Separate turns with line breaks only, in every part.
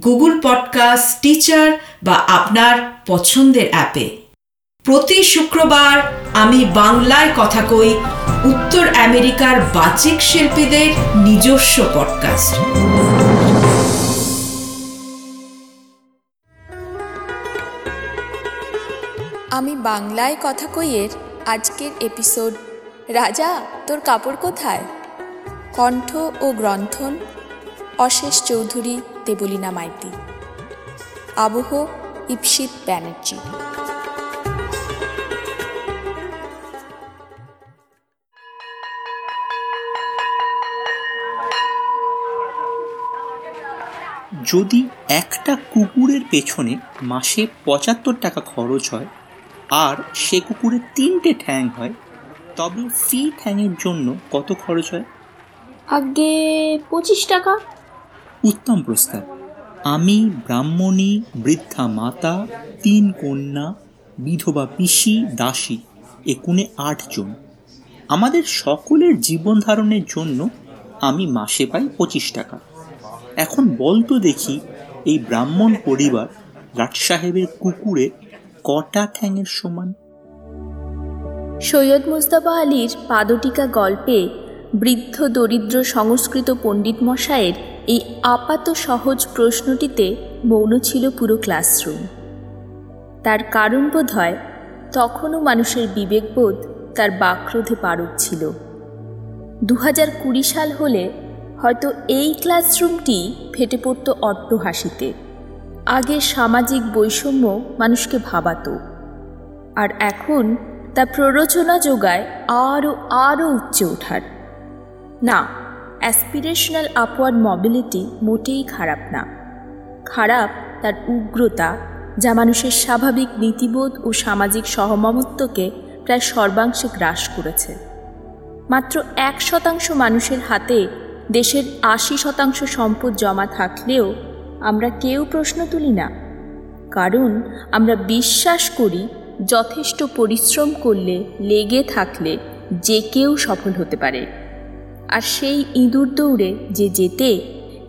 Google podcast Stitcher বা আপনার পছন্দের অ্যাপে। প্রতি শুক্রবার আমি বাংলায় কথা কই উত্তর আমেরিকার বাচিক শিল্পীদের নিজস্ব পডকাস্ট
আমি বাংলায় কথা কইয়ের আজকের এপিসোড, রাজা, তোর কাপড় কোথায়? কণ্ঠ ও গ্রন্থন অশেষ চৌধুরী। দেবলীনা মাইতি। আবহ ইপসিত ব্যানার্জি।
যদি একটা কুকুরের পেছনে মাসে পঁচাত্তর টাকা খরচ হয় আর সে কুকুরের তিনটে ঠ্যাং হয় তবে ফি ঠ্যাংয়ের জন্য কত খরচ হয়?
আগে পঁচিশ টাকা
উত্তম প্রস্তাব। আমি ব্রাহ্মণী, বৃদ্ধা মাতা, তিন কন্যা, বিধবা পিসি, দাসী, একুনে আটজন আমাদের সকলের জীবন ধারণের জন্য আমি মাসে পাই পঁচিশ টাকা। এখন বলতো দেখি, এই ব্রাহ্মণ পরিবার লাট সাহেবের কুকুরে কটা ঠ্যাংয়ের সমান?
সৈয়দ মুস্তাফা আলীর পাদটিকা গল্পে বৃদ্ধ দরিদ্র সংস্কৃত পণ্ডিত মশায়ের এই আপাত সহজ প্রশ্নটিতে মৌন ছিল পুরো ক্লাসরুম। তার কারণ বোধ হয় তখনও মানুষের বিবেকবোধ তার বাক্রোধে পারক ছিল। দু হাজার কুড়ি সাল হলে হয়তো এই ক্লাসরুমটি ফেটে পড়ত অট্ট হাসিতে। আগে সামাজিক বৈষম্য মানুষকে ভাবাতো। আর এখন তা প্ররোচনা যোগায় আরও আরও উচ্চে ওঠার। না অ্যাসপিরেশনাল আপওয়ার্ড মবিলিটি মোটেই খারাপ না। খারাপ তার উগ্রতা, যা মানুষের স্বাভাবিক নীতিবোধ ও সামাজিক সহমমত্বকে প্রায় সর্বাংশে গ্রাস করেছে। মাত্র এক শতাংশ মানুষের হাতে দেশের আশি শতাংশ সম্পদ জমা থাকলেও আমরা কেউ প্রশ্ন তুলি না। কারণ আমরা বিশ্বাস করি যথেষ্ট পরিশ্রম করলে, লেগে থাকলে যে কেউ সফল হতে পারে। আর সেই ইঁদুর দৌড়ে যে যেতে,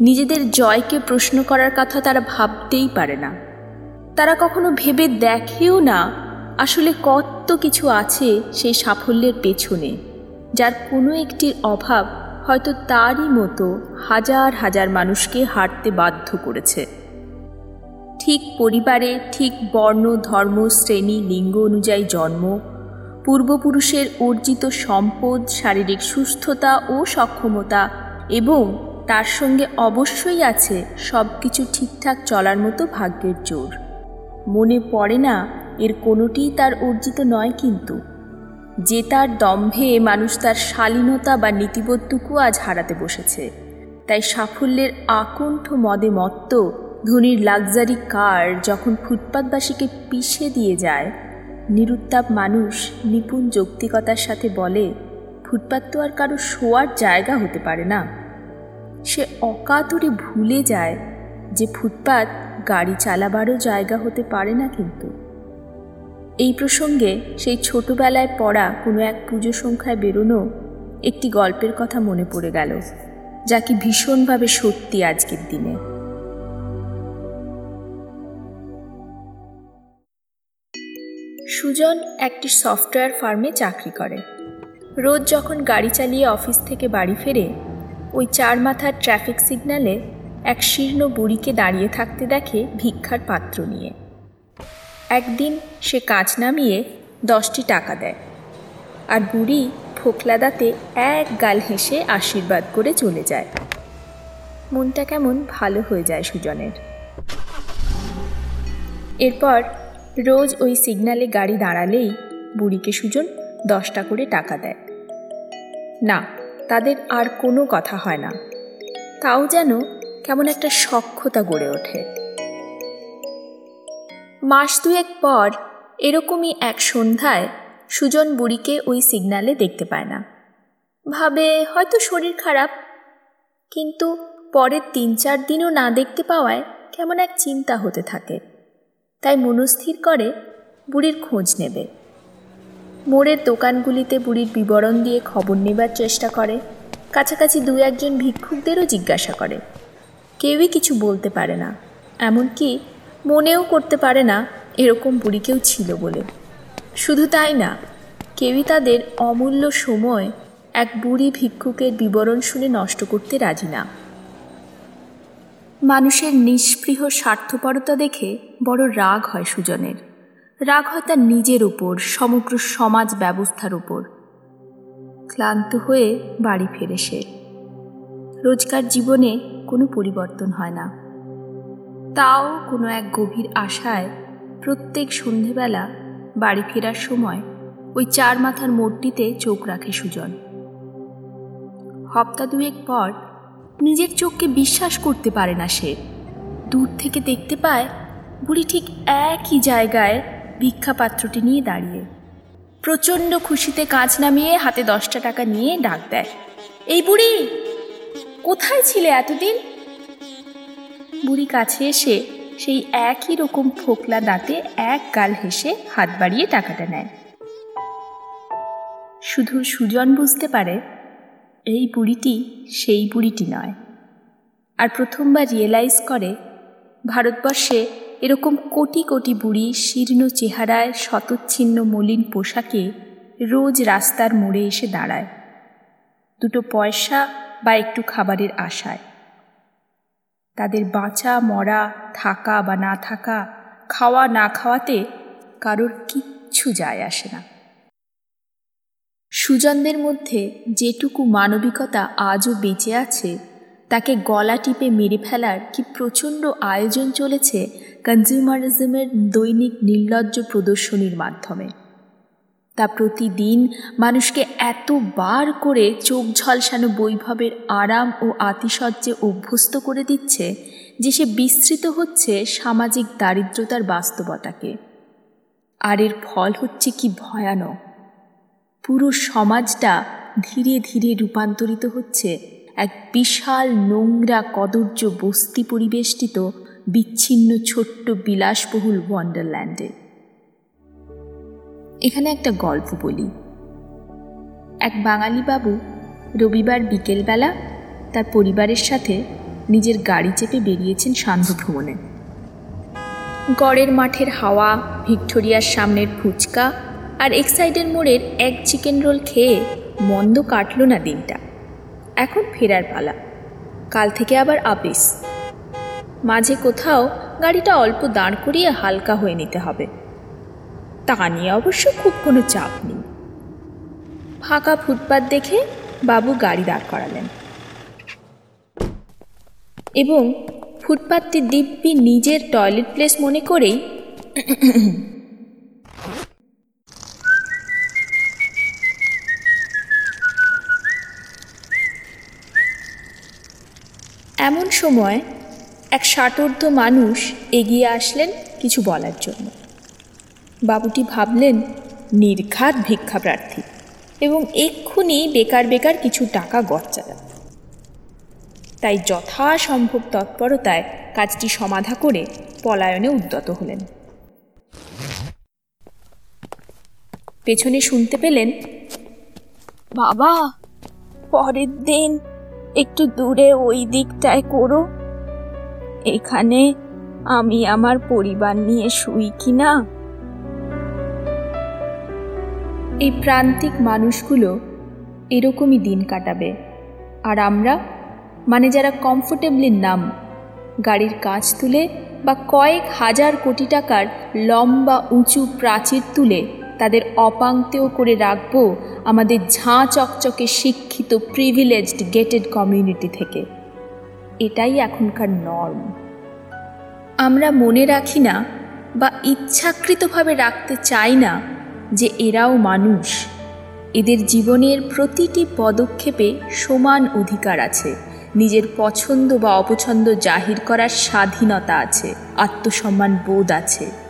নিজেদের জয়কে প্রশ্ন করার কথা তারা ভাবতেই পারে না। তারা কখনো ভেবে দেখেও না আসলে কত কিছু আছে সেই সাফল্যের পেছনে, যার কোনো একটির অভাব হয়তো তারই মতো হাজার হাজার মানুষকে হাঁটতে বাধ্য করেছে। ঠিক পরিবারে, ঠিক বর্ণ, ধর্ম, শ্রেণি, লিঙ্গ অনুযায়ী জন্ম পূর্বপুরুষের অর্জিত সম্পদ, শারীরিক সুস্থতা ও সক্ষমতা এবং তার সঙ্গে অবশ্যই আছে সব কিছু ঠিকঠাক চলার মতো ভাগ্যের জোর। মনে পড়ে না, এর কোনোটিই তার অর্জিত নয় কিন্তু। যে তার দম্ভে মানুষ তার শালীনতা বা নীতিবোধটুকু আজ হারাতে বসেছে। তাই সাফল্যের আকণ্ঠ মদে মত্ত ধনির লাক্সারি কার যখন ফুটপাতবাসীকে পিষে দিয়ে যায় নিরুত্তাপ মানুষ নিপুণ যৌক্তিকতার সাথে বলে, ফুটপাত তো আর কারও শোয়ার জায়গা হতে পারে না। সে অকাতরে ভুলে যায় যে ফুটপাত গাড়ি চালাবারও জায়গা হতে পারে না কিন্তু। এই প্রসঙ্গে সেই ছোটবেলায় পড়া কোনো এক পুজো সংখ্যায় বেরোনো একটি গল্পের কথা মনে পড়ে গেল, যা কি ভীষণভাবে সত্যি আজকের দিনে। সুজন একটি সফটওয়্যার ফার্মে চাকরি করে। রোজ যখন গাড়ি চালিয়ে অফিস থেকে বাড়ি ফেরে, ওই চার মাথার ট্রাফিক সিগন্যালে এক শীর্ণ বুড়িকে দাঁড়িয়ে থাকতে দেখে ভিক্ষার পাত্র নিয়ে। একদিন সে কাজ নামিয়ে দশটি টাকা দেয় আর বুড়ি ফোকলা দাঁতে এক গাল হেসে আশীর্বাদ করে চলে যায়। মনটা কেমন ভালো হয়ে যায় সুজনের। এরপর রোজ ওই সিগনালে গাড়ি দাঁড়ালেই বুড়িকে সুজন দশটা করে টাকা দেয়। না, তাদের আর কোনো কথা হয় না। তাও যেন কেমন একটা সক্ষতা গড়ে ওঠে। মাস দুয়েক পর এরকমই এক সন্ধ্যায় সুজন বুড়িকে ওই সিগনালে দেখতে পায় না। ভাবে হয়তো শরীর খারাপ, কিন্তু পরের তিন চার দিনও না দেখতে পাওয়ায় কেমন এক চিন্তা হতে থাকে। তাই মনস্থির করে, বুড়ির খোঁজ নেবে। মোড়ের দোকানগুলিতে বুড়ির বিবরণ দিয়ে খবর নেবার চেষ্টা করে। কাছাকাছি দু একজন ভিক্ষুকদেরও জিজ্ঞাসা করে। কেউই কিছু বলতে পারে না, এমনকি মনেও করতে পারে না, এরকম বুড়ি কেউ ছিল বলে। শুধু তাই না, কেউই তাদের অমূল্য সময় এক বুড়ি ভিক্ষুকের বিবরণ শুনে নষ্ট করতে রাজি না। মানুষের নিষ্পৃহ স্বার্থপরতা দেখে বড় রাগ হয় সুজনের। রাগ হয় তার নিজের উপর, সমগ্র সমাজ ব্যবস্থার ওপর ক্লান্ত হয়ে বাড়ি ফেরে সে। রোজকার জীবনে কোনো পরিবর্তন হয় না। তাও কোনো এক গভীর আশায় প্রত্যেক সন্ধেবেলা বাড়ি ফেরার সময় ওই চার মাথার মোড়টিতে চোখ রাখে সুজন। হপ্তা দুয়েক পর নিজের চোখকে বিশ্বাস করতে পারে না সে। দূর থেকে দেখতে পায়, বুড়ি ঠিক একই জায়গায় ভিক্ষাপাত্রটি নিয়ে দাঁড়িয়ে। প্রচণ্ড খুশিতে কাজ নামিয়ে হাতে দশটা টাকা নিয়ে ডাক দেয়। এই বুড়ি, কোথায় ছিলে এতদিন? বুড়ি কাছে এসে সেই একই রকম ফোকলা দাঁতে এক গাল হেসে হাত বাড়িয়ে টাকাটা নেয়। শুধু সুজন বুঝতে পারে এই বুড়িটি সেই বুড়িটি নয়। আর প্রথমবার রিয়েলাইজ করে, ভারতবর্ষে এরকম কোটি কোটি বুড়ি শীর্ণ চেহারায় শতচ্ছিন্ন মলিন পোশাকে রোজ রাস্তার মোড়ে এসে দাঁড়ায়। দুটো পয়সা বা একটু খাবারের আশায়। তাদের বাঁচা, মরা, থাকা বা না থাকা, খাওয়া না খাওয়াতে কারোর কিচ্ছু যায় আসে না। সুজনদের মধ্যে যেটুকু মানবিকতা আজও বেঁচে আছে, তাকে গলা টিপে মেরে ফেলার কি প্রচণ্ড আয়োজন চলেছে কনজিউমারিজমের দৈনিক নির্লজ্জ প্রদর্শনীর মাধ্যমে। তা প্রতিদিন মানুষকে এতবার করে চোখ ঝলসানো বৈভবের আরাম ও আতিশয্যে অভ্যস্ত করে দিচ্ছে যে সে বিস্তৃত হচ্ছে সামাজিক দারিদ্রতার বাস্তবতাকে। আর এর ফল হচ্ছে কি ভয়ানক? পুরো সমাজটা ধীরে ধীরে রূপান্তরিত হচ্ছে। এক বিশাল নোংরা কদর্য বস্তি পরিবেষ্টিত বিচ্ছিন্ন ছোট্ট বিলাসবহুল ওয়ান্ডারল্যান্ডে এখানে একটা গল্প বলি। এক বাঙালি বাবু রবিবার বিকেলবেলা তার পরিবারের সাথে নিজের গাড়ি চেপে বেরিয়েছেন সান্ধ্য ভ্রমণে গড়ের মাঠের হাওয়া, ভিক্টোরিয়ার সামনের ফুচকা আর এক্সাইডের মোড়ের এক চিকেন রোল খেয়ে মন্দ কাটল না দিনটা। এখন ফেরার পালা। কাল থেকে আবার আপিস মাঝে কোথাও গাড়িটা অল্প দাঁড় করিয়ে হালকা হয়ে নিতে হবে। তা নিয়ে অবশ্য খুব কোনো চাপ নেই। ফাঁকা ফুটপাত দেখে বাবু গাড়ি দাঁড় করালেন। এবং ফুটপাতটি দিব্যি নিজের টয়লেট প্লেস মনে করেই এমন সময় এক ষাটোর্ধ মানুষ এগিয়ে আসলেন কিছু বলার জন্য। বাবুটি ভাবলেন, নির্ঘাত ভিক্ষা প্রার্থী এবং এক্ষুনি বেকার বেকার কিছু টাকা গচ্চারা তাই যথাসম্ভব তৎপরতায় কাজটি সমাধা করে পলায়নে উদ্যত হলেন। পেছনে শুনতে পেলেন, বাবা, পরের দিন একটু দূরে ওই দিকটায় করো। এখানে আমি আমার পরিবার নিয়ে শুই কি না? এই প্রান্তিক মানুষগুলো এরকমই দিন কাটাবে। আর আমরা মানে যারা কমফোর্টেবলি নাম গাড়ির কাঁচ তুলে বা কয়েক হাজার কোটি টাকার লম্বা, উঁচু প্রাচীর তুলে তাদের অপাঙ্ক্তেও করে রাখব আমাদের ঝাঁ চকচকে শিক্ষিত প্রিভিলেজড গেটেড কমিউনিটি থেকে। এটাই এখনকার নর্ম আমরা মনে রাখি না বা ইচ্ছাকৃতভাবে রাখতে চাই না যে এরাও মানুষ। এদের জীবনের প্রতিটি পদক্ষেপে সমান অধিকার আছে। নিজের পছন্দ বা অপছন্দ জাহির করার স্বাধীনতা আছে। আত্মসম্মান বোধ আছে।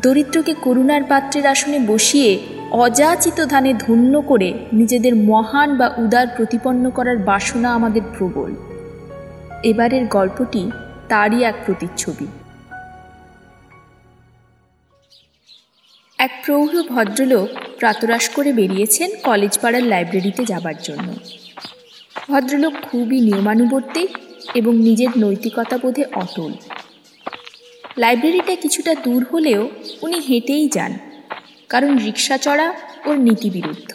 দরিদ্রকে করুণার পাত্রের আসনে বসিয়ে অযাচিত ধানে ধন্য করে নিজেদের মহান বা উদার প্রতিপন্ন করার বাসনা আমাদের প্রবল। এবারের গল্পটি তারই এক প্রতিচ্ছবি। এক প্রৌঢ় ভদ্রলোক প্রাতরাশ করে বেরিয়েছেন কলেজ পাড়ার লাইব্রেরিতে যাবার জন্য। ভদ্রলোক খুবই নিয়মানুবর্তী এবং নিজের নৈতিকতা বোধে অটল। লাইব্রেরিটা কিছুটা দূর হলেও উনি হেঁটেই যান, কারণ রিক্সা চড়া ওর নীতিবিরুদ্ধ।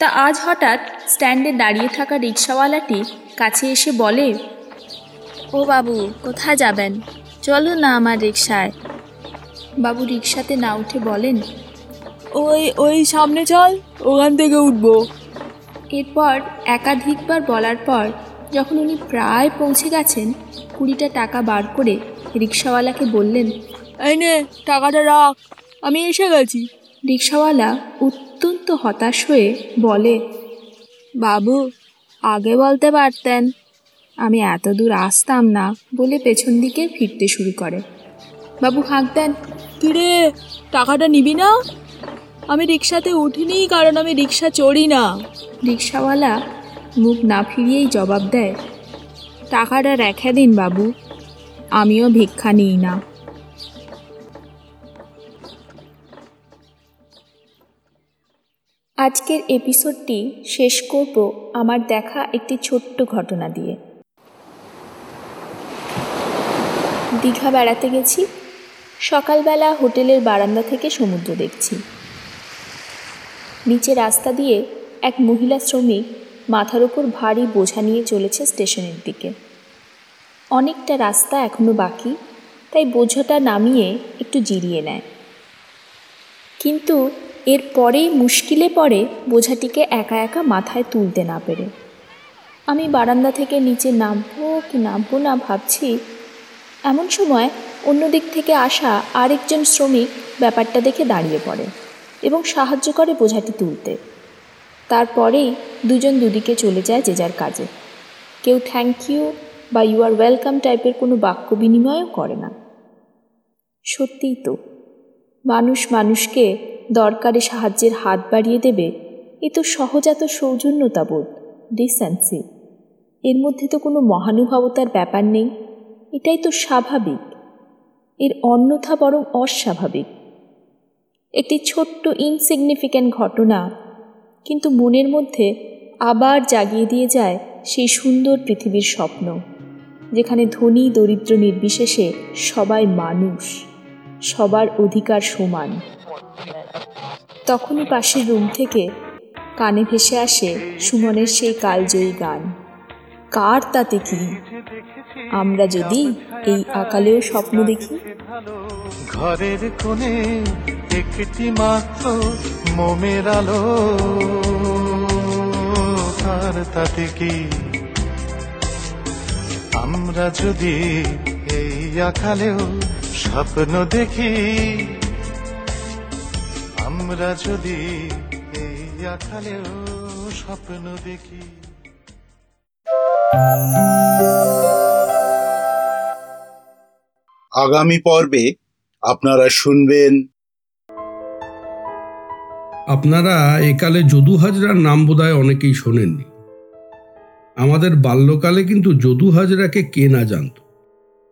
তা আজ হঠাৎ স্ট্যান্ডে দাঁড়িয়ে থাকা রিক্সাওয়ালাটি কাছে এসে বলে, ও বাবু, কোথায় যাবেন? চলো না আমার রিক্সায় বাবু রিক্সাতে না উঠে বলেন,
ওই ওই সামনে চল, ওখান থেকে উঠবো।
এরপর একাধিকবার বলার পর যখন উনি প্রায় পৌঁছে গেছেন, কুড়িটা টাকা বার করে রিক্সাওয়ালাকে বললেন
এই নে টাকাটা রাখ। আমি এসে গেছি।
রিক্সাওয়ালা অত্যন্ত হতাশ হয়ে বলে
বাবু আগে বলতে পারতেন।
আমি এত দূর আসতাম না বলে পেছন দিকে ফিরতে শুরু করে। বাবু হাঁক দেন।
কিরে টাকাটা নিবি না? আমি রিক্সাতে উঠিনি কারণ আমি রিক্সা চড়ি না।
রিক্সাওয়ালা মুখ না ফিরিয়েই জবাব দেয় টাকাটা রেখে দিন বাবু আমিও ভিক্ষা নিই না। আজকের এপিসোডটি শেষ করব আমার দেখা একটি ছোট্ট ঘটনা দিয়ে। দীঘা বেড়াতে গেছি। সকালবেলা হোটেলের বারান্দা থেকে সমুদ্র দেখছি। নিচে রাস্তা দিয়ে এক মহিলা শ্রমিক মাথার ওপর ভারী বোঝা নিয়ে চলেছে স্টেশনের দিকে। অনেকটা রাস্তা এখনও বাকি, তাই বোঝাটা নামিয়ে একটু জিরিয়ে নেয়। কিন্তু এর পরেই মুশকিলে পড়ে বোঝাটিকে একা একা মাথায় তুলতে না পেরে। আমি বারান্দা থেকে নিচে নামবো কি নামবো না ভাবছি। এমন সময় অন্য দিক থেকে আসা আরেকজন শ্রমিক ব্যাপারটা দেখে দাঁড়িয়ে পড়ে এবং সাহায্য করে বোঝাটি তুলতে। তারপরেই দুজন দুদিকে চলে যায় যে যার কাজে। কেউ থ্যাংক ইউ বা ইউ আর ওয়েলকাম টাইপের কোনো বাক্য বিনিময়ও করে না। সত্যিই তো, মানুষ মানুষকে দরকারে সাহায্যের হাত বাড়িয়ে দেবে, এ তো সহজাত সৌজন্যতাবোধ ডিসেন্সি এর মধ্যে তো কোনো মহানুভবতার ব্যাপার নেই, এটাই তো স্বাভাবিক। এর অন্যথা বরং অস্বাভাবিক। একটি ছোট্ট ইনসিগনিফিক্যান্ট ঘটনা, কিন্তু মনের মধ্যে আবার জাগিয়ে দিয়ে যায় সেই সুন্দর পৃথিবীর স্বপ্ন, যেখানে ধনী, দরিদ্র, নির্বিশেষে সবাই মানুষ, সবার অধিকার সমান। তখনই পাশের রুম থেকে কানে ভেসে আসে সুমনের সেই কালজয়ী গান। কার তাতে কি? আমরা যদি এই আকালেও স্বপ্ন দেখি।
ঘরের কোণে একটি মাত্র মোমের আলো। কার তাতে কি? আমরা যদি এই আকালেও স্বপ্ন দেখি আমরা যদি এই আকালেও স্বপ্ন দেখি।
আগামী পর্বে আপনারা শুনবেন
আপনারা একালে যদু হাজরার নাম বোধহয় অনেকেই শোনেননি। আমাদের বাল্যকালে কিন্তু যদু হাজরাকে কে না জানত।